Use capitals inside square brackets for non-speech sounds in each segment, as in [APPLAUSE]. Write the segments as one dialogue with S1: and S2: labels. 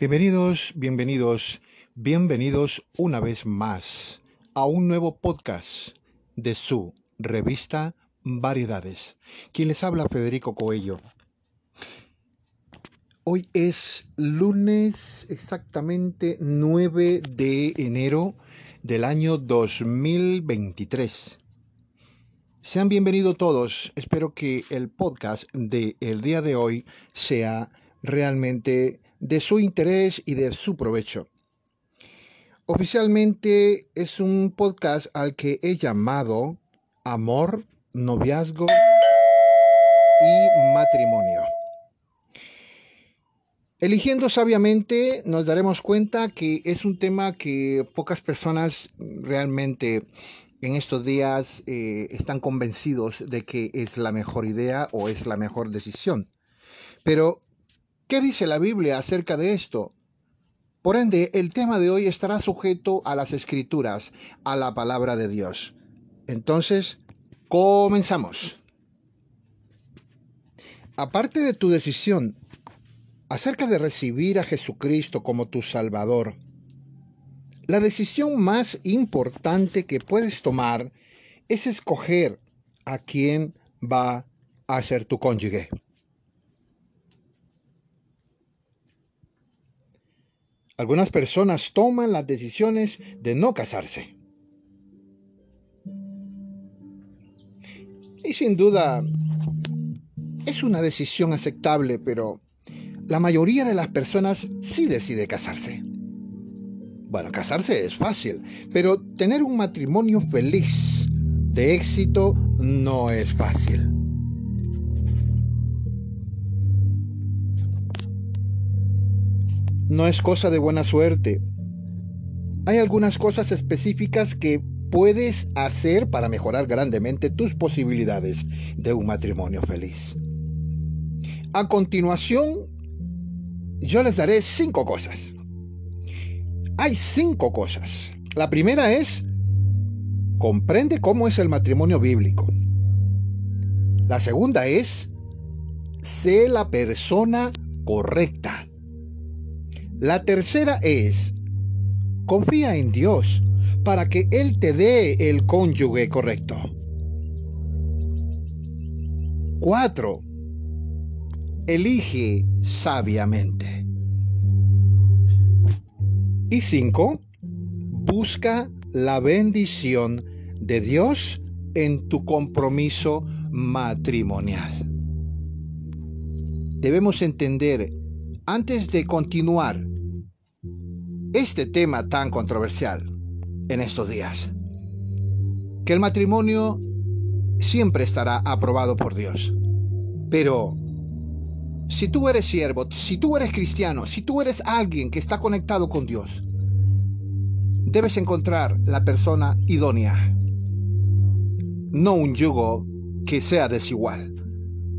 S1: Bienvenidos, bienvenidos, bienvenidos una vez más a un nuevo podcast de su revista Variedades. Quien les habla Federico Coello. Hoy es lunes exactamente 9 de enero del año 2023. Sean bienvenidos todos. Espero que el podcast del el día de hoy sea realmente de su interés y de su provecho. Oficialmente es un podcast al que he llamado Amor, Noviazgo y Matrimonio. Eligiendo sabiamente nos daremos cuenta que es un tema que pocas personas realmente en estos días eh, están convencidos de que es la mejor idea o es la mejor decisión. Pero, ¿qué dice la Biblia acerca de esto? Por ende, el tema de hoy estará sujeto a las escrituras, a la palabra de Dios. Entonces, comenzamos. Aparte de tu decisión acerca de recibir a Jesucristo como tu Salvador, la decisión más importante que puedes tomar es escoger a quién va a ser tu cónyuge. Algunas personas toman las decisiones de no casarse. Y sin duda es una decisión aceptable, pero la mayoría de las personas sí decide casarse. Bueno, casarse es fácil, pero tener un matrimonio feliz, de éxito, no es fácil. No es cosa de buena suerte. Hay algunas cosas específicas que puedes hacer para mejorar grandemente tus posibilidades de un matrimonio feliz. A continuación, yo les daré cinco cosas. Hay cinco cosas. La primera es, comprende cómo es el matrimonio bíblico. La segunda es, sé la persona correcta. La tercera es, confía en Dios para que Él te dé el cónyuge correcto. Cuatro, elige sabiamente. Y cinco, busca la bendición de Dios en tu compromiso matrimonial. Debemos entender, antes de continuar este tema tan controversial en estos días, que el matrimonio siempre estará aprobado por Dios. Pero si tú eres siervo, si tú eres cristiano, si tú eres alguien que está conectado con Dios, debes encontrar la persona idónea, no un yugo que sea desigual,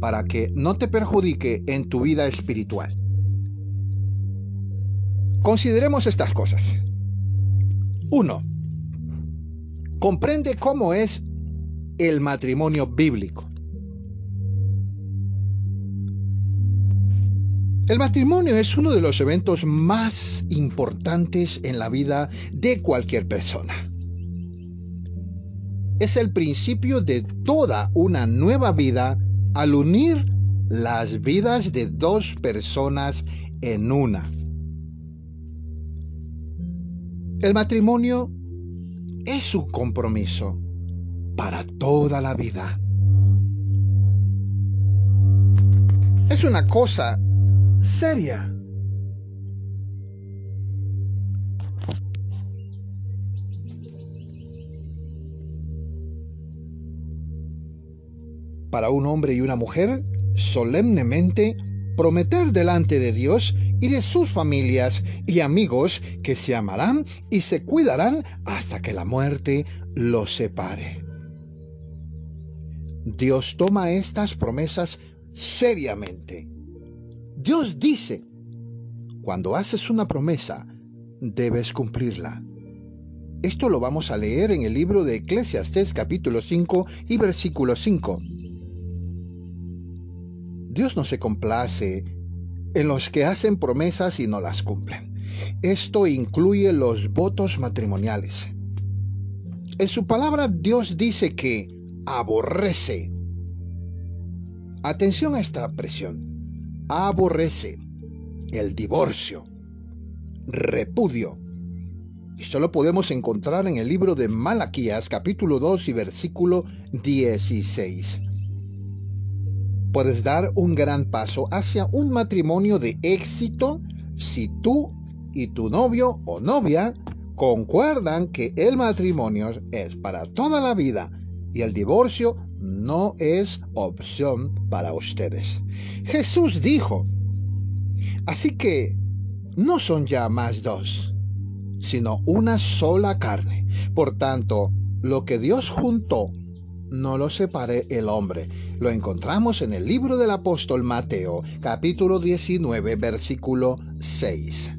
S1: para que no te perjudique en tu vida espiritual. Consideremos estas cosas. 1. Comprende cómo es el matrimonio bíblico. El matrimonio es uno de los eventos más importantes en la vida de cualquier persona. Es el principio de toda una nueva vida al unir las vidas de dos personas en una. El matrimonio es un compromiso para toda la vida. Es una cosa seria. Para un hombre y una mujer, solemnemente, prometer delante de Dios y de sus familias y amigos que se amarán y se cuidarán hasta que la muerte los separe. Dios toma estas promesas seriamente Dios dice, cuando haces una promesa, debes cumplirla. Esto lo vamos a leer en el libro de Eclesiastes capítulo 5 y versículo 5. Dios no se complace en los que hacen promesas y no las cumplen. Esto incluye los votos matrimoniales. En su palabra Dios dice que aborrece. Atención a esta presión. Aborrece el divorcio, repudio. Y solo podemos encontrar en el libro de Malaquías capítulo 2 y versículo 16 puedes dar un gran paso hacia un matrimonio de éxito si tú y tu novio o novia concuerdan que el matrimonio es para toda la vida y el divorcio no es opción para ustedes. Jesús dijo, así que no son ya más dos, sino una sola carne. Por tanto, lo que Dios juntó, no lo separe el hombre. Lo encontramos en el libro del apóstol Mateo, capítulo 19, versículo 6.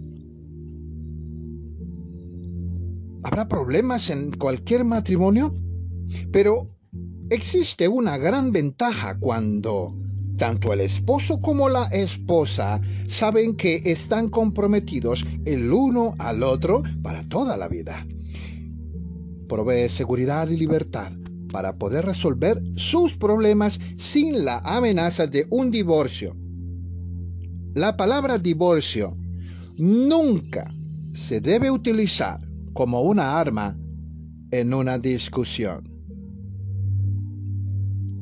S1: ¿Habrá problemas en cualquier matrimonio? Pero existe una gran ventaja cuando tanto el esposo como la esposa saben que están comprometidos el uno al otro para toda la vida. Provee seguridad y libertad para poder resolver sus problemas sin la amenaza de un divorcio. La palabra divorcio nunca se debe utilizar como una arma en una discusión.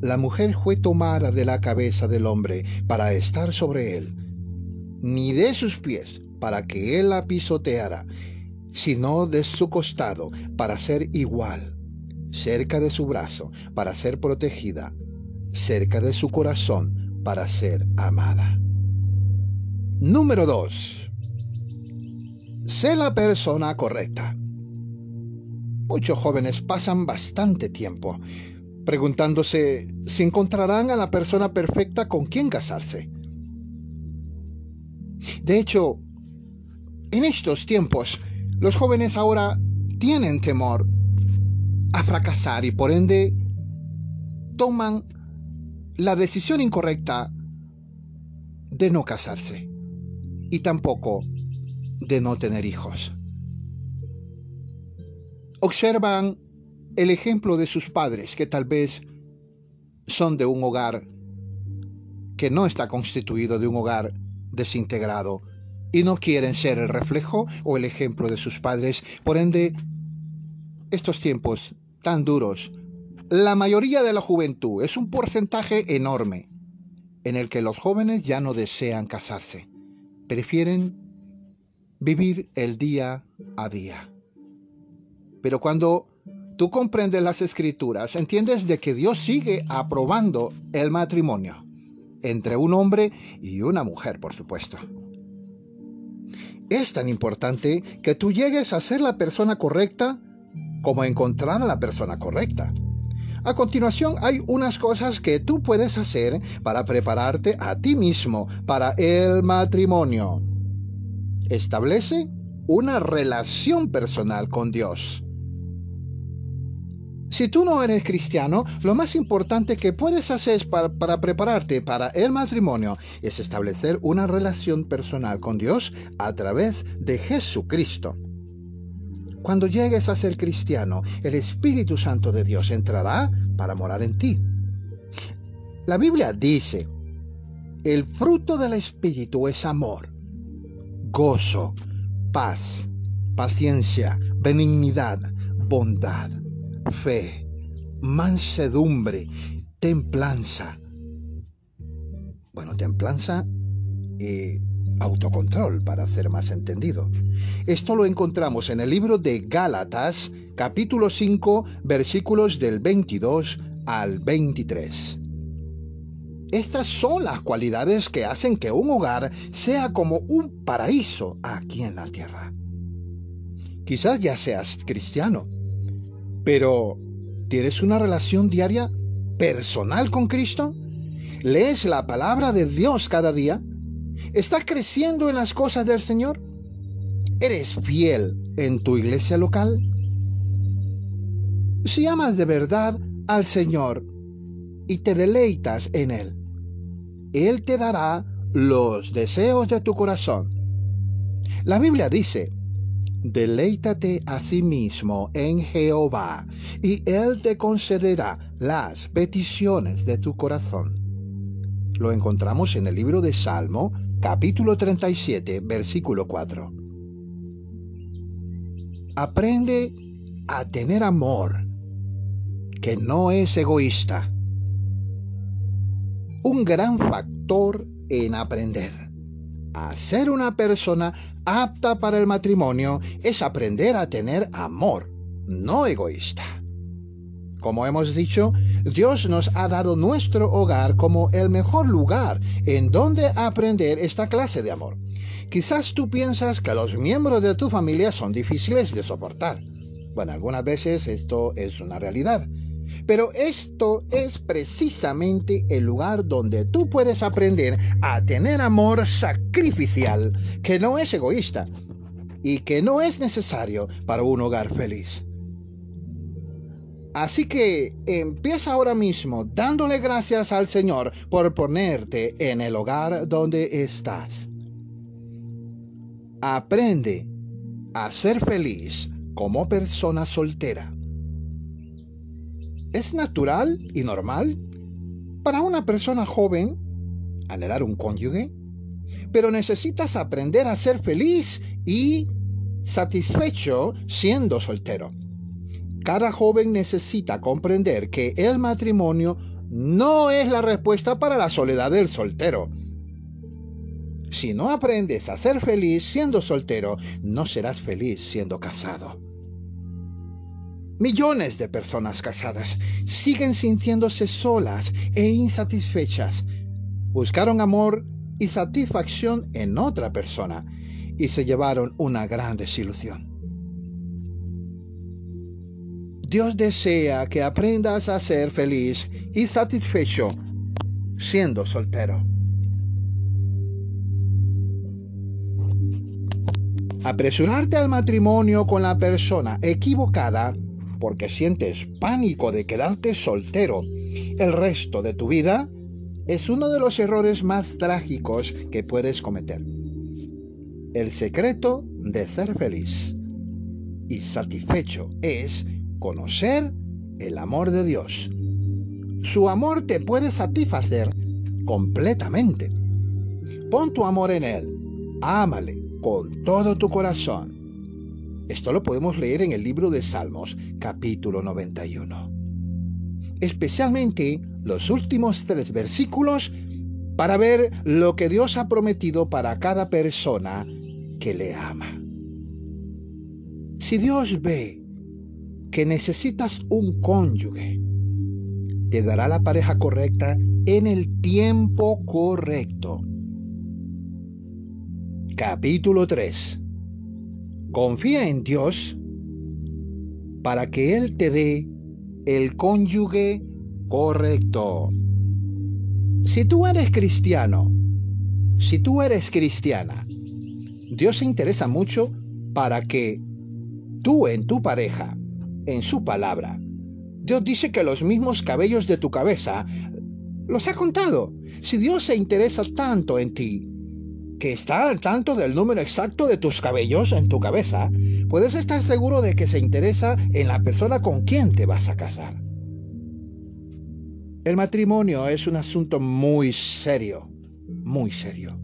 S1: La mujer fue tomada de la cabeza del hombre para estar sobre él, ni de sus pies para que él la pisoteara, sino de su costado para ser igual cerca de su brazo para ser protegida, cerca de su corazón para ser amada. Número 2. Sé la persona correcta. Muchos jóvenes pasan bastante tiempo preguntándose si encontrarán a la persona perfecta con quien casarse. De hecho, en estos tiempos, los jóvenes ahora tienen temor a fracasar y por ende toman la decisión incorrecta de no casarse y tampoco de no tener hijos. Observan el ejemplo de sus padres que tal vez son de un hogar que no está constituido de un hogar desintegrado y no quieren ser el reflejo o el ejemplo de sus padres. Por ende, estos tiempos tan duros. La mayoría de la juventud es un porcentaje enorme en el que los jóvenes ya no desean casarse. Prefieren vivir el día a día. Pero cuando tú comprendes las escrituras, entiendes de que Dios sigue aprobando el matrimonio entre un hombre y una mujer, por supuesto. Es tan importante que tú llegues a ser la persona correcta como encontrar a la persona correcta. A continuación hay unas cosas que tú puedes hacer para prepararte a ti mismo para el matrimonio. Establece una relación personal con Dios. Si tú no eres cristiano, lo más importante que puedes hacer para, para, prepararte para el matrimonio es establecer una relación personal con Dios a través de Jesucristo. Cuando llegues a ser cristiano, el Espíritu Santo de Dios entrará para morar en ti. La Biblia dice, el fruto del Espíritu es amor, gozo, paz, paciencia, benignidad, bondad, fe, mansedumbre, templanza. Bueno, templanza y autocontrol, para ser más entendido. Esto lo encontramos en el libro de Gálatas, capítulo 5, versículos del 22 al 23. Estas son las cualidades que hacen que un hogar sea como un paraíso aquí en la tierra. Quizás ya seas cristiano, pero ¿tienes una relación diaria personal con Cristo? ¿Lees la palabra de Dios cada día? ¿Estás creciendo en las cosas del Señor? ¿Eres fiel en tu iglesia local? Si amas de verdad al Señor y te deleitas en Él, Él te dará los deseos de tu corazón. La Biblia dice, Deleítate a sí mismo en Jehová, y Él te concederá las peticiones de tu corazón. Lo encontramos en el libro de Salmo, capítulo 37, versículo 4. Aprende a tener amor, que no es egoísta. Un gran factor en aprender a ser una persona apta para el matrimonio es aprender a tener amor, no egoísta. Como hemos dicho, Dios nos ha dado nuestro hogar como el mejor lugar en donde aprender esta clase de amor. Quizás tú piensas que los miembros de tu familia son difíciles de soportar. Bueno, algunas veces esto es una realidad. Pero esto es precisamente el lugar donde tú puedes aprender a tener amor sacrificial, que no es egoísta y que no es necesario para un hogar feliz. Así que empieza ahora mismo dándole gracias al Señor por ponerte en el hogar donde estás. Aprende a ser feliz como persona soltera es natural y normal para una persona joven anhelar un cónyuge, pero necesitas aprender a ser feliz y satisfecho siendo soltero. Cada joven necesita comprender que el matrimonio no es la respuesta para la soledad del soltero. Si no aprendes a ser feliz siendo soltero, no serás feliz siendo casado. Millones de personas casadas siguen sintiéndose solas e insatisfechas. Buscaron amor y satisfacción en otra persona y se llevaron una gran desilusión. Dios desea que aprendas a ser feliz y satisfecho siendo soltero. Apresurarte al matrimonio con la persona equivocada porque sientes pánico de quedarte soltero el resto de tu vida, es uno de los errores más trágicos que puedes cometer. El secreto de ser feliz y satisfecho es conocer el amor de Dios. Su amor te puede satisfacer completamente. Pon tu amor en Él. Ámale con todo tu corazón esto lo podemos leer en el libro de Salmos, capítulo 91. Especialmente los últimos tres versículos para ver lo que Dios ha prometido para cada persona que le ama. Si Dios ve que necesitas un cónyuge, te dará la pareja correcta en el tiempo correcto. Capítulo 3 Confía en Dios para que Él te dé el cónyuge correcto. Si tú eres cristiano, si tú eres cristiana, Dios se interesa mucho para que tú en tu pareja, en su palabra, Dios dice que los mismos cabellos de tu cabeza los ha contado. Si Dios se interesa tanto en ti, que está al tanto del número exacto de tus cabellos en tu cabeza, puedes estar seguro de que se interesa en la persona con quien te vas a casar. El matrimonio es un asunto muy serio, muy serio.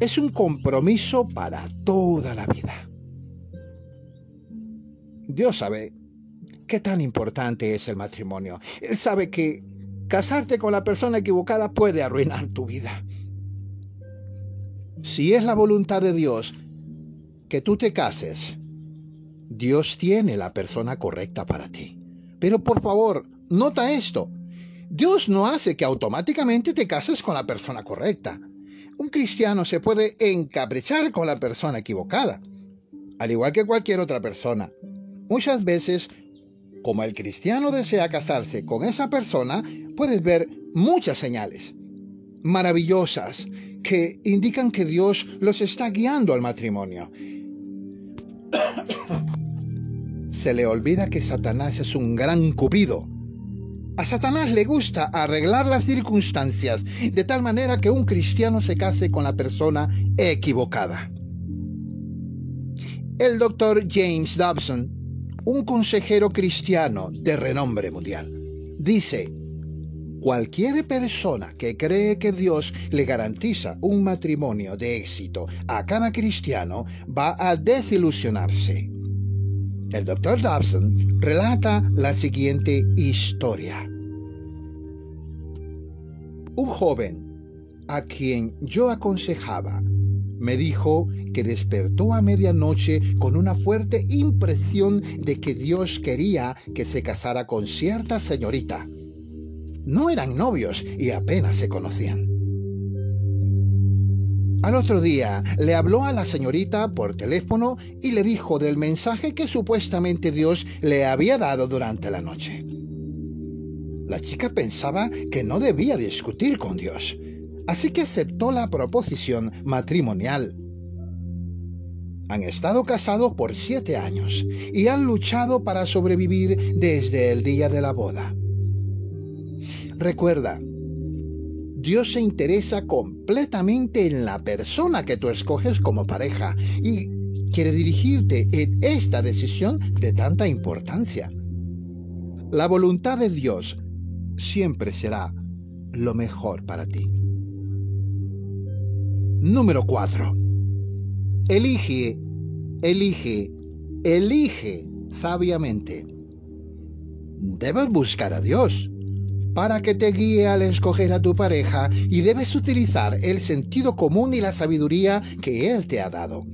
S1: Es un compromiso para toda la vida. Dios sabe qué tan importante es el matrimonio. Él sabe que casarte con la persona equivocada puede arruinar tu vida. Si es la voluntad de Dios que tú te cases, Dios tiene la persona correcta para ti. Pero por favor, nota esto. Dios no hace que automáticamente te cases con la persona correcta. Un cristiano se puede encaprichar con la persona equivocada, al igual que cualquier otra persona. Muchas veces, como el cristiano desea casarse con esa persona, puedes ver muchas señales maravillosas que indican que Dios los está guiando al matrimonio. [COUGHS] Se le olvida que Satanás es un gran cupido A Satanás le gusta arreglar las circunstancias de tal manera que un cristiano se case con la persona equivocada. El doctor James Dobson, un consejero cristiano de renombre mundial, dice, Cualquier persona que cree que Dios le garantiza un matrimonio de éxito a cada cristiano va a desilusionarse. El doctor Dobson relata la siguiente historia. Un joven a quien yo aconsejaba me dijo que despertó a medianoche con una fuerte impresión de que Dios quería que se casara con cierta señorita no eran novios y apenas se conocían. Al otro día le habló a la señorita por teléfono y le dijo del mensaje que supuestamente Dios le había dado durante la noche. La chica pensaba que no debía discutir con Dios, así que aceptó la proposición matrimonial. Han estado casados por siete años y han luchado para sobrevivir desde el día de la boda. Recuerda, Dios se interesa completamente en la persona que tú escoges como pareja y quiere dirigirte en esta decisión de tanta importancia. La voluntad de Dios siempre será lo mejor para ti. Número 4. Elige, elige, elige sabiamente. Debes buscar a Dios para que te guíe al escoger a tu pareja y debes utilizar el sentido común y la sabiduría que Él te ha dado.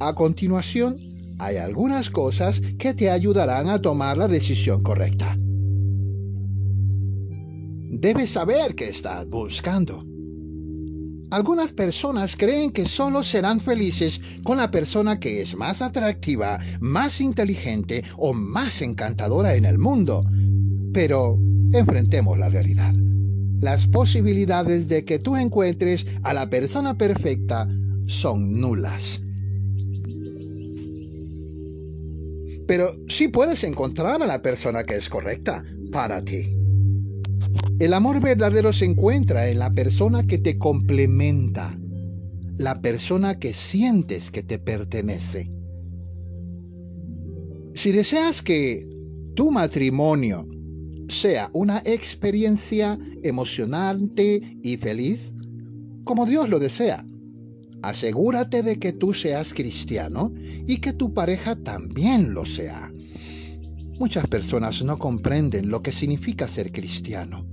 S1: A continuación, hay algunas cosas que te ayudarán a tomar la decisión correcta. Debes saber qué estás buscando. Algunas personas creen que solo serán felices con la persona que es más atractiva, más inteligente o más encantadora en el mundo. Pero enfrentemos la realidad. Las posibilidades de que tú encuentres a la persona perfecta son nulas. Pero sí puedes encontrar a la persona que es correcta para ti. El amor verdadero se encuentra en la persona que te complementa, la persona que sientes que te pertenece. Si deseas que tu matrimonio sea una experiencia emocionante y feliz, como Dios lo desea. Asegúrate de que tú seas cristiano y que tu pareja también lo sea. Muchas personas no comprenden lo que significa ser cristiano.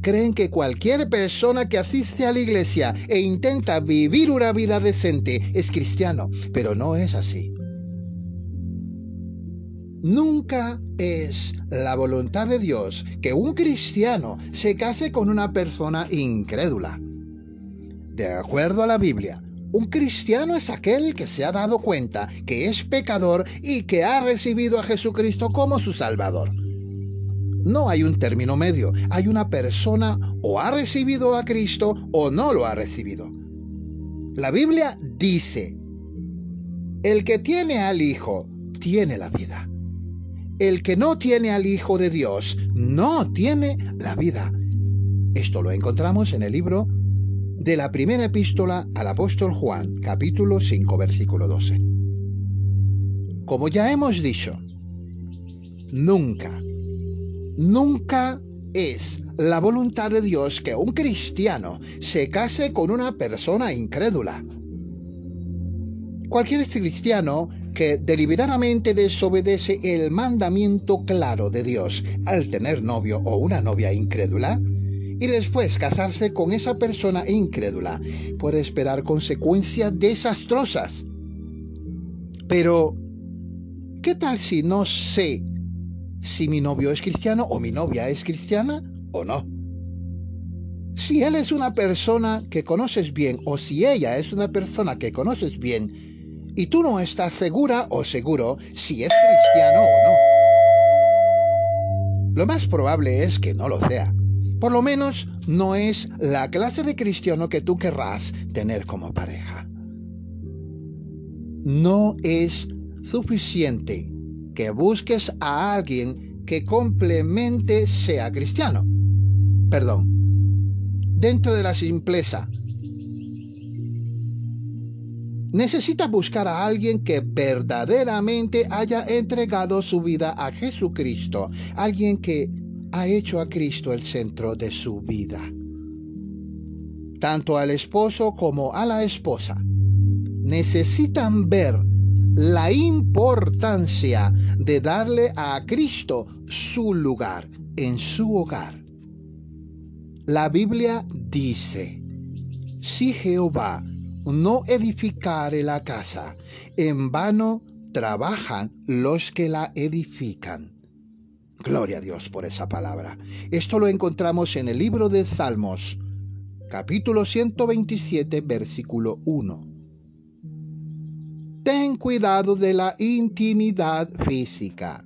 S1: Creen que cualquier persona que asiste a la iglesia e intenta vivir una vida decente es cristiano, pero no es así. Nunca es la voluntad de Dios que un cristiano se case con una persona incrédula. De acuerdo a la Biblia, un cristiano es aquel que se ha dado cuenta que es pecador y que ha recibido a Jesucristo como su Salvador. No hay un término medio, hay una persona o ha recibido a Cristo o no lo ha recibido. La Biblia dice, el que tiene al Hijo tiene la vida el que no tiene al Hijo de Dios no tiene la vida. Esto lo encontramos en el libro de la primera epístola al apóstol Juan, capítulo 5, versículo 12. Como ya hemos dicho, nunca, nunca es la voluntad de Dios que un cristiano se case con una persona incrédula. Cualquier cristiano que deliberadamente desobedece el mandamiento claro de Dios al tener novio o una novia incrédula, y después casarse con esa persona incrédula, puede esperar consecuencias desastrosas. Pero, ¿qué tal si no sé si mi novio es cristiano o mi novia es cristiana o no? Si él es una persona que conoces bien o si ella es una persona que conoces bien, y tú no estás segura o seguro si es cristiano o no. Lo más probable es que no lo sea. Por lo menos no es la clase de cristiano que tú querrás tener como pareja. No es suficiente que busques a alguien que complemente sea cristiano. Perdón. Dentro de la simpleza. Necesita buscar a alguien que verdaderamente haya entregado su vida a Jesucristo, alguien que ha hecho a Cristo el centro de su vida. Tanto al esposo como a la esposa necesitan ver la importancia de darle a Cristo su lugar en su hogar. La Biblia dice, si Jehová no edificare la casa, en vano trabajan los que la edifican. Gloria a Dios por esa palabra. Esto lo encontramos en el libro de Salmos, capítulo 127, versículo 1 ten cuidado de la intimidad física.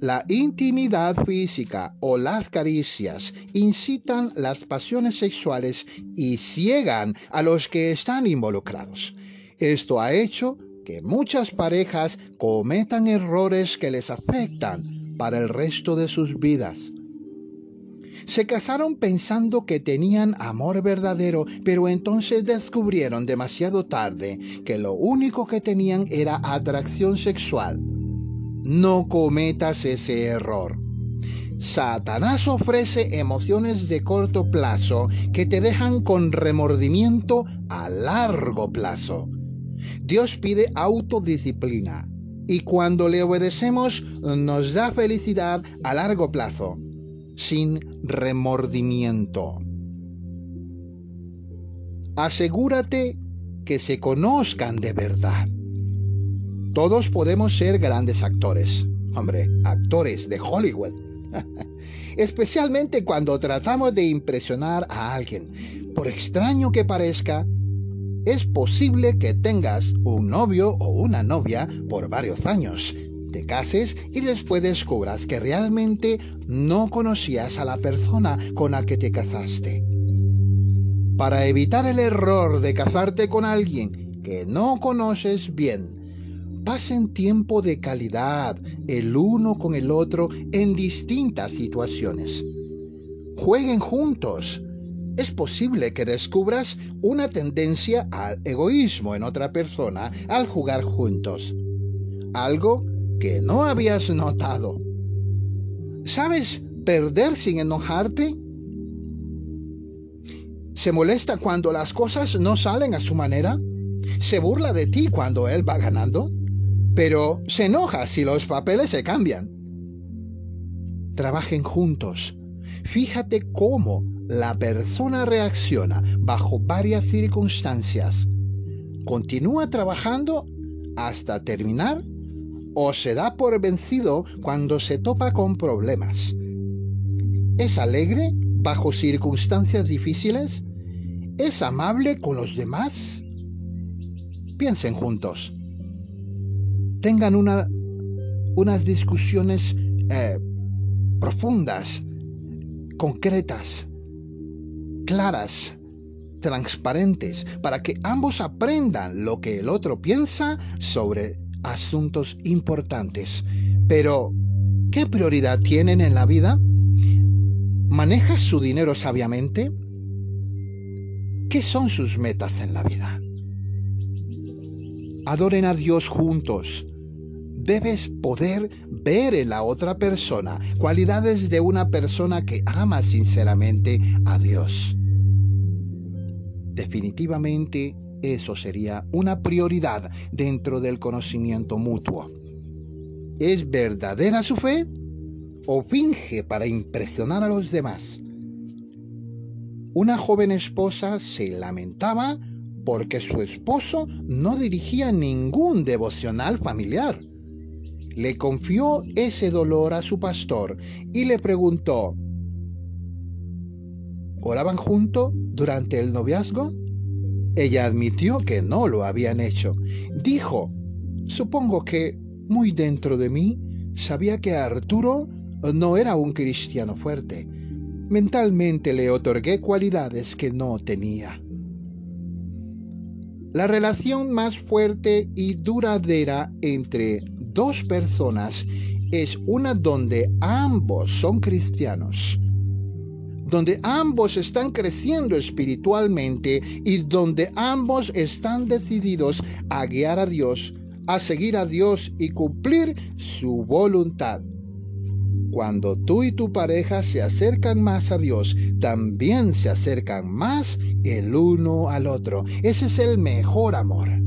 S1: La intimidad física o las caricias incitan las pasiones sexuales y ciegan a los que están involucrados. Esto ha hecho que muchas parejas cometan errores que les afectan para el resto de sus vidas. Se casaron pensando que tenían amor verdadero, pero entonces descubrieron demasiado tarde que lo único que tenían era atracción sexual. No cometas ese error. Satanás ofrece emociones de corto plazo que te dejan con remordimiento a largo plazo. Dios pide autodisciplina y cuando le obedecemos nos da felicidad a largo plazo sin remordimiento. Asegúrate que se conozcan de verdad. Todos podemos ser grandes actores, hombre, actores de Hollywood. [LAUGHS] Especialmente cuando tratamos de impresionar a alguien. Por extraño que parezca, es posible que tengas un novio o una novia por varios años te cases y después descubras que realmente no conocías a la persona con la que te casaste. Para evitar el error de casarte con alguien que no conoces bien, pasen tiempo de calidad el uno con el otro en distintas situaciones. Jueguen juntos. Es posible que descubras una tendencia al egoísmo en otra persona al jugar juntos. Algo que no habías notado. ¿Sabes perder sin enojarte? ¿Se molesta cuando las cosas no salen a su manera? ¿Se burla de ti cuando él va ganando? Pero se enoja si los papeles se cambian. Trabajen juntos. Fíjate cómo la persona reacciona bajo varias circunstancias. Continúa trabajando hasta terminar o se da por vencido cuando se topa con problemas. ¿Es alegre bajo circunstancias difíciles? ¿Es amable con los demás? Piensen juntos. Tengan una, unas discusiones eh, profundas, concretas, claras, transparentes, para que ambos aprendan lo que el otro piensa sobre asuntos importantes. Pero, ¿qué prioridad tienen en la vida? ¿Maneja su dinero sabiamente? ¿Qué son sus metas en la vida? Adoren a Dios juntos. Debes poder ver en la otra persona cualidades de una persona que ama sinceramente a Dios. Definitivamente eso sería una prioridad dentro del conocimiento mutuo. ¿Es verdadera su fe o finge para impresionar a los demás? Una joven esposa se lamentaba porque su esposo no dirigía ningún devocional familiar. Le confió ese dolor a su pastor y le preguntó, ¿oraban junto durante el noviazgo? Ella admitió que no lo habían hecho. Dijo, supongo que muy dentro de mí sabía que Arturo no era un cristiano fuerte. Mentalmente le otorgué cualidades que no tenía. La relación más fuerte y duradera entre dos personas es una donde ambos son cristianos, donde ambos están creciendo espiritualmente y donde ambos están decididos a guiar a Dios, a seguir a Dios y cumplir su voluntad. Cuando tú y tu pareja se acercan más a Dios, también se acercan más el uno al otro. Ese es el mejor amor.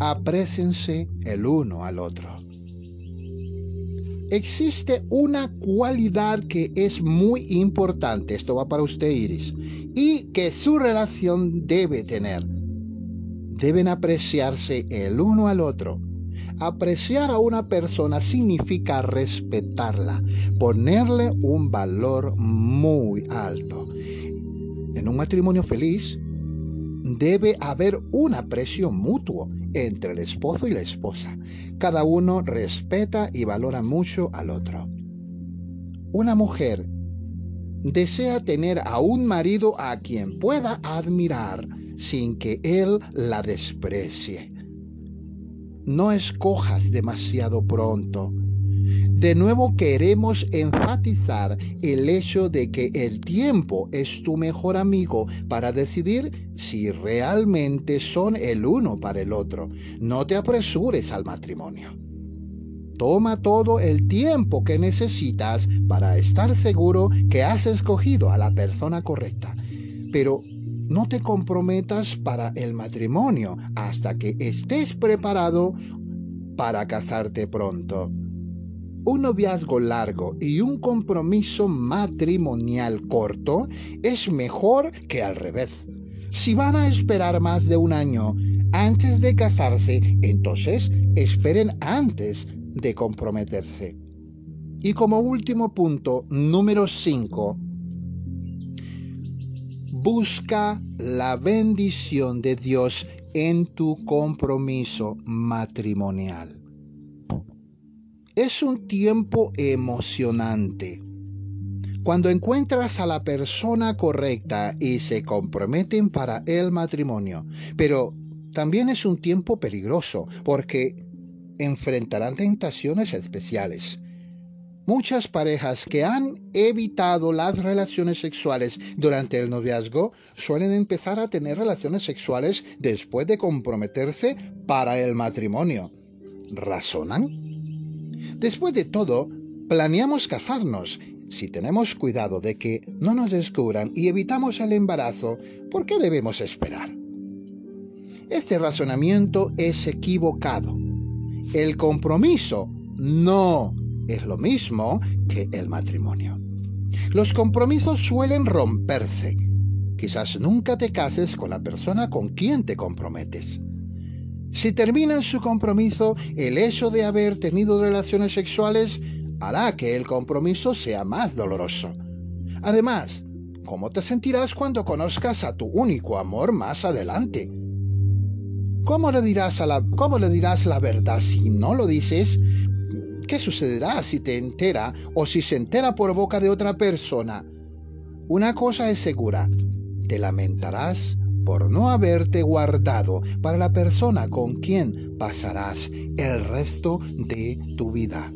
S1: Aprécense el uno al otro existe una cualidad que es muy importante, esto va para usted Iris, y que su relación debe tener. Deben apreciarse el uno al otro. Apreciar a una persona significa respetarla, ponerle un valor muy alto. En un matrimonio feliz debe haber un aprecio mutuo entre el esposo y la esposa. Cada uno respeta y valora mucho al otro. Una mujer desea tener a un marido a quien pueda admirar sin que él la desprecie. No escojas demasiado pronto de nuevo queremos enfatizar el hecho de que el tiempo es tu mejor amigo para decidir si realmente son el uno para el otro. No te apresures al matrimonio. Toma todo el tiempo que necesitas para estar seguro que has escogido a la persona correcta. Pero no te comprometas para el matrimonio hasta que estés preparado para casarte pronto un noviazgo largo y un compromiso matrimonial corto es mejor que al revés. Si van a esperar más de un año antes de casarse, entonces esperen antes de comprometerse. Y como último punto, número 5, busca la bendición de Dios en tu compromiso matrimonial. Es un tiempo emocionante. Cuando encuentras a la persona correcta y se comprometen para el matrimonio, pero también es un tiempo peligroso porque enfrentarán tentaciones especiales. Muchas parejas que han evitado las relaciones sexuales durante el noviazgo suelen empezar a tener relaciones sexuales después de comprometerse para el matrimonio. ¿Razonan? Después de todo, planeamos casarnos. Si tenemos cuidado de que no nos descubran y evitamos el embarazo, ¿por qué debemos esperar? Este razonamiento es equivocado. El compromiso no es lo mismo que el matrimonio. Los compromisos suelen romperse. Quizás nunca te cases con la persona con quien te comprometes. Si terminan su compromiso, el hecho de haber tenido relaciones sexuales hará que el compromiso sea más doloroso. Además, ¿cómo te sentirás cuando conozcas a tu único amor más adelante? ¿Cómo le dirás, cómo le dirás la verdad si no lo dices? ¿Qué sucederá si te entera o si se entera por boca de otra persona? Una cosa es segura, te lamentarás por no haberte guardado para la persona con quien pasarás el resto de tu vida.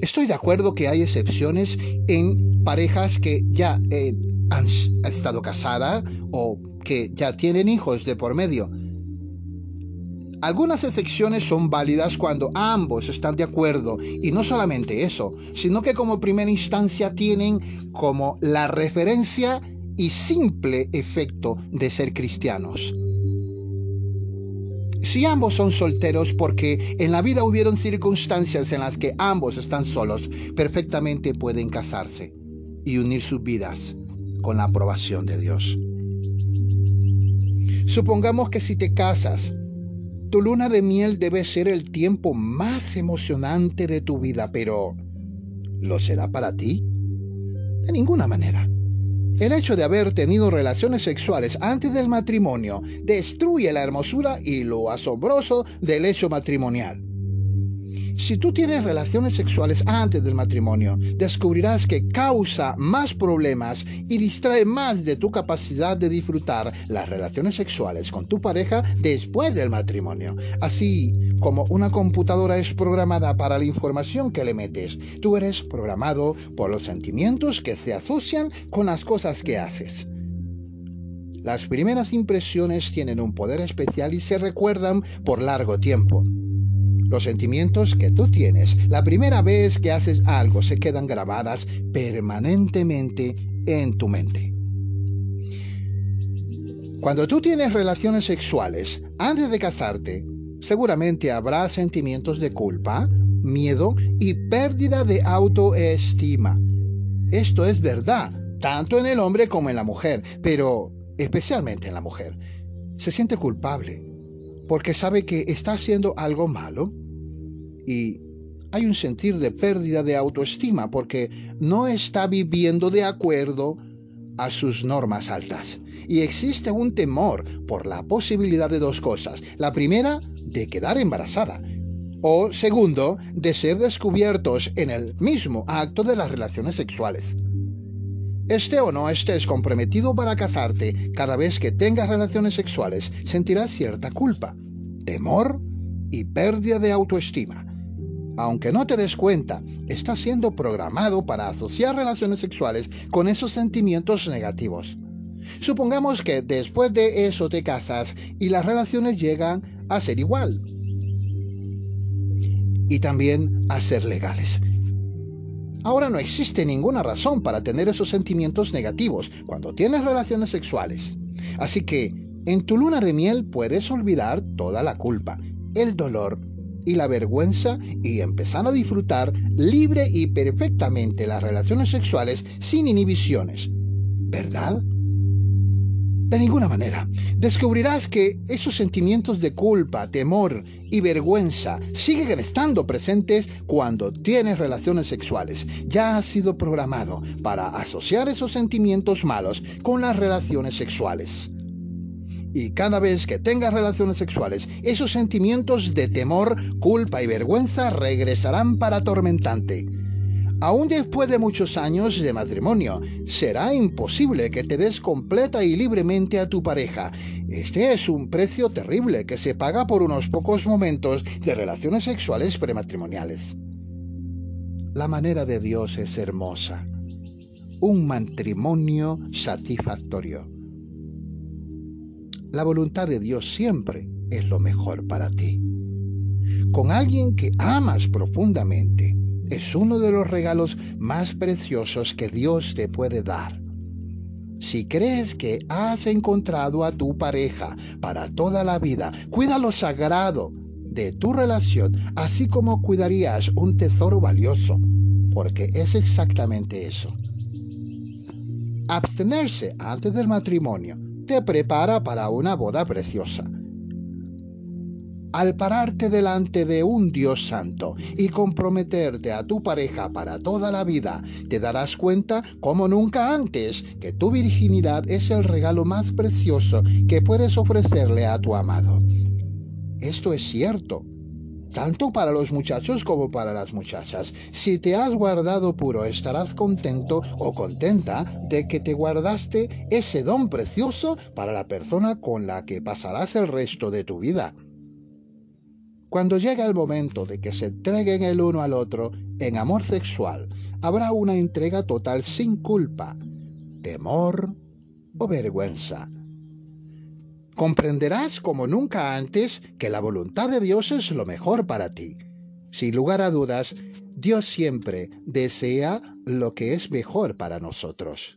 S1: Estoy de acuerdo que hay excepciones en parejas que ya eh, han estado casadas o que ya tienen hijos de por medio. Algunas excepciones son válidas cuando ambos están de acuerdo y no solamente eso, sino que como primera instancia tienen como la referencia y simple efecto de ser cristianos. Si ambos son solteros porque en la vida hubieron circunstancias en las que ambos están solos, perfectamente pueden casarse y unir sus vidas con la aprobación de Dios. Supongamos que si te casas, tu luna de miel debe ser el tiempo más emocionante de tu vida, pero ¿lo será para ti? De ninguna manera. El hecho de haber tenido relaciones sexuales antes del matrimonio destruye la hermosura y lo asombroso del hecho matrimonial. Si tú tienes relaciones sexuales antes del matrimonio, descubrirás que causa más problemas y distrae más de tu capacidad de disfrutar las relaciones sexuales con tu pareja después del matrimonio. Así como una computadora es programada para la información que le metes, tú eres programado por los sentimientos que se asocian con las cosas que haces. Las primeras impresiones tienen un poder especial y se recuerdan por largo tiempo. Los sentimientos que tú tienes la primera vez que haces algo se quedan grabadas permanentemente en tu mente. Cuando tú tienes relaciones sexuales antes de casarte, seguramente habrá sentimientos de culpa, miedo y pérdida de autoestima. Esto es verdad, tanto en el hombre como en la mujer, pero especialmente en la mujer. Se siente culpable porque sabe que está haciendo algo malo y hay un sentir de pérdida de autoestima porque no está viviendo de acuerdo a sus normas altas. Y existe un temor por la posibilidad de dos cosas. La primera, de quedar embarazada. O segundo, de ser descubiertos en el mismo acto de las relaciones sexuales. Este o no estés comprometido para casarte, cada vez que tengas relaciones sexuales sentirás cierta culpa, temor y pérdida de autoestima aunque no te des cuenta, estás siendo programado para asociar relaciones sexuales con esos sentimientos negativos. Supongamos que después de eso te casas y las relaciones llegan a ser igual. Y también a ser legales. Ahora no existe ninguna razón para tener esos sentimientos negativos cuando tienes relaciones sexuales. Así que en tu luna de miel puedes olvidar toda la culpa, el dolor y la vergüenza y empezar a disfrutar libre y perfectamente las relaciones sexuales sin inhibiciones. ¿Verdad? De ninguna manera. Descubrirás que esos sentimientos de culpa, temor y vergüenza siguen estando presentes cuando tienes relaciones sexuales. Ya has sido programado para asociar esos sentimientos malos con las relaciones sexuales. Y cada vez que tengas relaciones sexuales, esos sentimientos de temor, culpa y vergüenza regresarán para atormentante. Aún después de muchos años de matrimonio, será imposible que te des completa y libremente a tu pareja. Este es un precio terrible que se paga por unos pocos momentos de relaciones sexuales prematrimoniales. La manera de Dios es hermosa. Un matrimonio satisfactorio la voluntad de Dios siempre es lo mejor para ti. Con alguien que amas profundamente es uno de los regalos más preciosos que Dios te puede dar. Si crees que has encontrado a tu pareja para toda la vida, cuida lo sagrado de tu relación, así como cuidarías un tesoro valioso, porque es exactamente eso. Abstenerse antes del matrimonio te prepara para una boda preciosa. Al pararte delante de un Dios santo y comprometerte a tu pareja para toda la vida, te darás cuenta como nunca antes que tu virginidad es el regalo más precioso que puedes ofrecerle a tu amado. Esto es cierto, tanto para los muchachos como para las muchachas. Si te has guardado puro, estarás contento o contenta de que te guardaste ese don precioso para la persona con la que pasarás el resto de tu vida. Cuando llega el momento de que se entreguen el uno al otro en amor sexual, habrá una entrega total sin culpa, temor o vergüenza comprenderás como nunca antes que la voluntad de Dios es lo mejor para ti. Sin lugar a dudas, Dios siempre desea lo que es mejor para nosotros.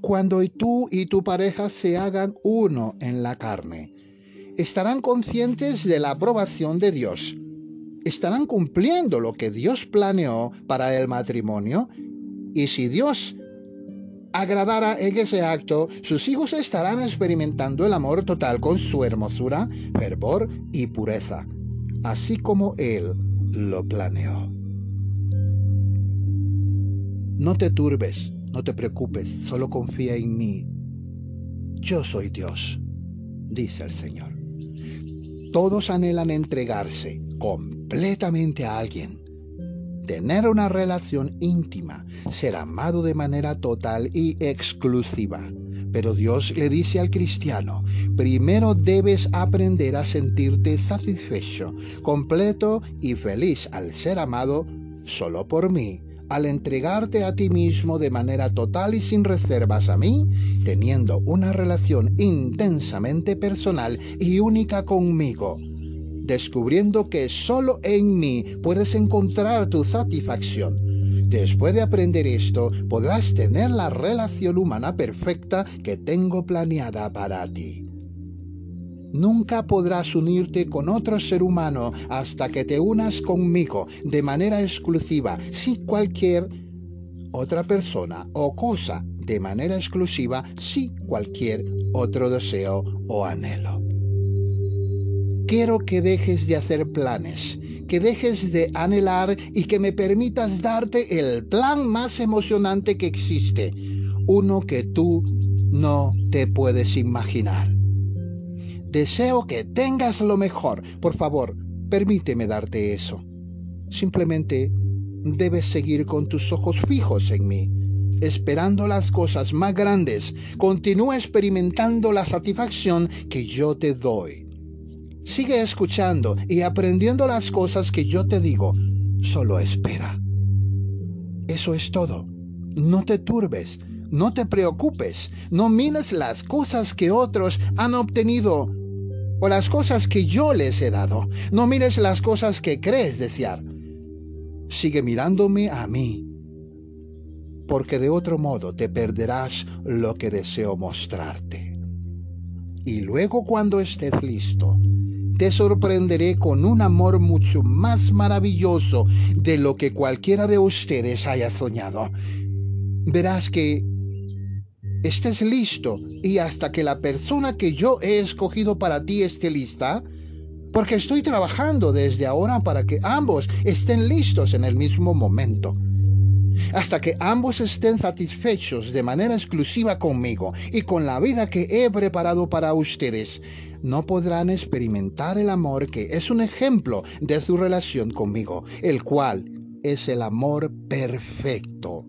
S1: Cuando tú y tu pareja se hagan uno en la carne, estarán conscientes de la aprobación de Dios. Estarán cumpliendo lo que Dios planeó para el matrimonio. Y si Dios agradara en ese acto, sus hijos estarán experimentando el amor total con su hermosura, fervor y pureza, así como Él lo planeó. No te turbes, no te preocupes, solo confía en mí. Yo soy Dios, dice el Señor. Todos anhelan entregarse, completamente a alguien, tener una relación íntima, ser amado de manera total y exclusiva. Pero Dios le dice al cristiano, primero debes aprender a sentirte satisfecho, completo y feliz al ser amado solo por mí, al entregarte a ti mismo de manera total y sin reservas a mí, teniendo una relación intensamente personal y única conmigo descubriendo que solo en mí puedes encontrar tu satisfacción. Después de aprender esto, podrás tener la relación humana perfecta que tengo planeada para ti. Nunca podrás unirte con otro ser humano hasta que te unas conmigo de manera exclusiva, si cualquier otra persona o cosa de manera exclusiva, si cualquier otro deseo o anhelo. Quiero que dejes de hacer planes, que dejes de anhelar y que me permitas darte el plan más emocionante que existe, uno que tú no te puedes imaginar. Deseo que tengas lo mejor. Por favor, permíteme darte eso. Simplemente debes seguir con tus ojos fijos en mí, esperando las cosas más grandes. Continúa experimentando la satisfacción que yo te doy. Sigue escuchando y aprendiendo las cosas que yo te digo. Solo espera. Eso es todo. No te turbes, no te preocupes, no mires las cosas que otros han obtenido o las cosas que yo les he dado. No mires las cosas que crees desear. Sigue mirándome a mí, porque de otro modo te perderás lo que deseo mostrarte. Y luego cuando estés listo, te sorprenderé con un amor mucho más maravilloso de lo que cualquiera de ustedes haya soñado. Verás que estés listo y hasta que la persona que yo he escogido para ti esté lista, porque estoy trabajando desde ahora para que ambos estén listos en el mismo momento. Hasta que ambos estén satisfechos de manera exclusiva conmigo y con la vida que he preparado para ustedes, no podrán experimentar el amor que es un ejemplo de su relación conmigo, el cual es el amor perfecto.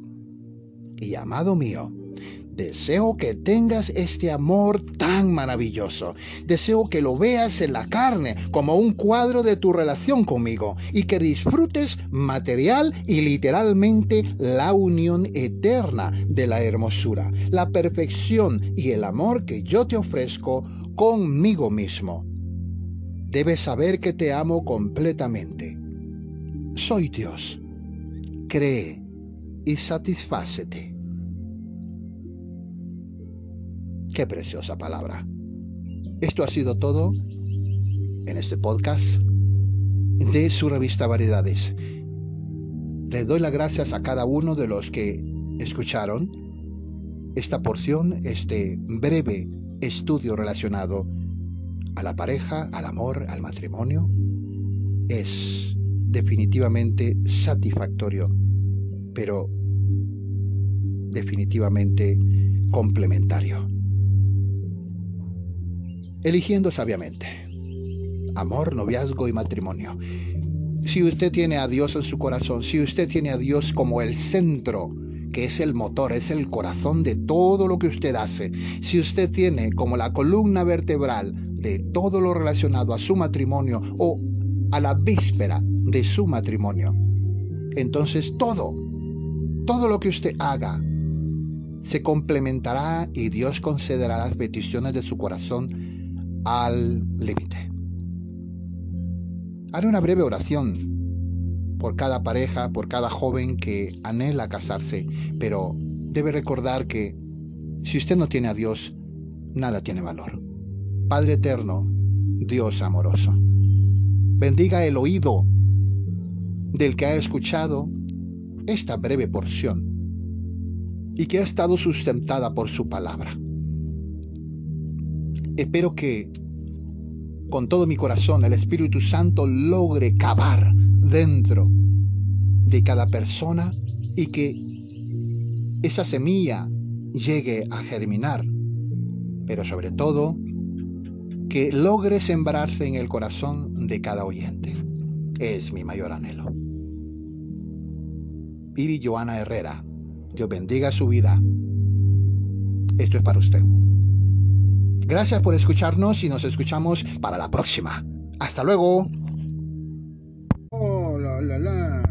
S1: Y amado mío, Deseo que tengas este amor tan maravilloso. Deseo que lo veas en la carne como un cuadro de tu relación conmigo y que disfrutes material y literalmente la unión eterna de la hermosura, la perfección y el amor que yo te ofrezco conmigo mismo. Debes saber que te amo completamente. Soy Dios. Cree y satisfácete. Qué preciosa palabra. Esto ha sido todo en este podcast de su revista Variedades. Le doy las gracias a cada uno de los que escucharon esta porción, este breve estudio relacionado a la pareja, al amor, al matrimonio. Es definitivamente satisfactorio, pero definitivamente complementario eligiendo sabiamente. Amor, noviazgo y matrimonio. Si usted tiene a Dios en su corazón, si usted tiene a Dios como el centro, que es el motor, es el corazón de todo lo que usted hace, si usted tiene como la columna vertebral de todo lo relacionado a su matrimonio o a la víspera de su matrimonio, entonces todo, todo lo que usted haga, se complementará y Dios concederá las peticiones de su corazón al límite. Haré una breve oración por cada pareja, por cada joven que anhela casarse, pero debe recordar que si usted no tiene a Dios, nada tiene valor. Padre eterno, Dios amoroso, bendiga el oído del que ha escuchado esta breve porción y que ha estado sustentada por su palabra. Espero que con todo mi corazón el Espíritu Santo logre cavar dentro de cada persona y que esa semilla llegue a germinar, pero sobre todo que logre sembrarse en el corazón de cada oyente. es mi mayor anhelo. Iri Joana Herrera, Dios bendiga su vida. Esto es para usted. Gracias por escucharnos y nos escuchamos para la próxima. Hasta luego.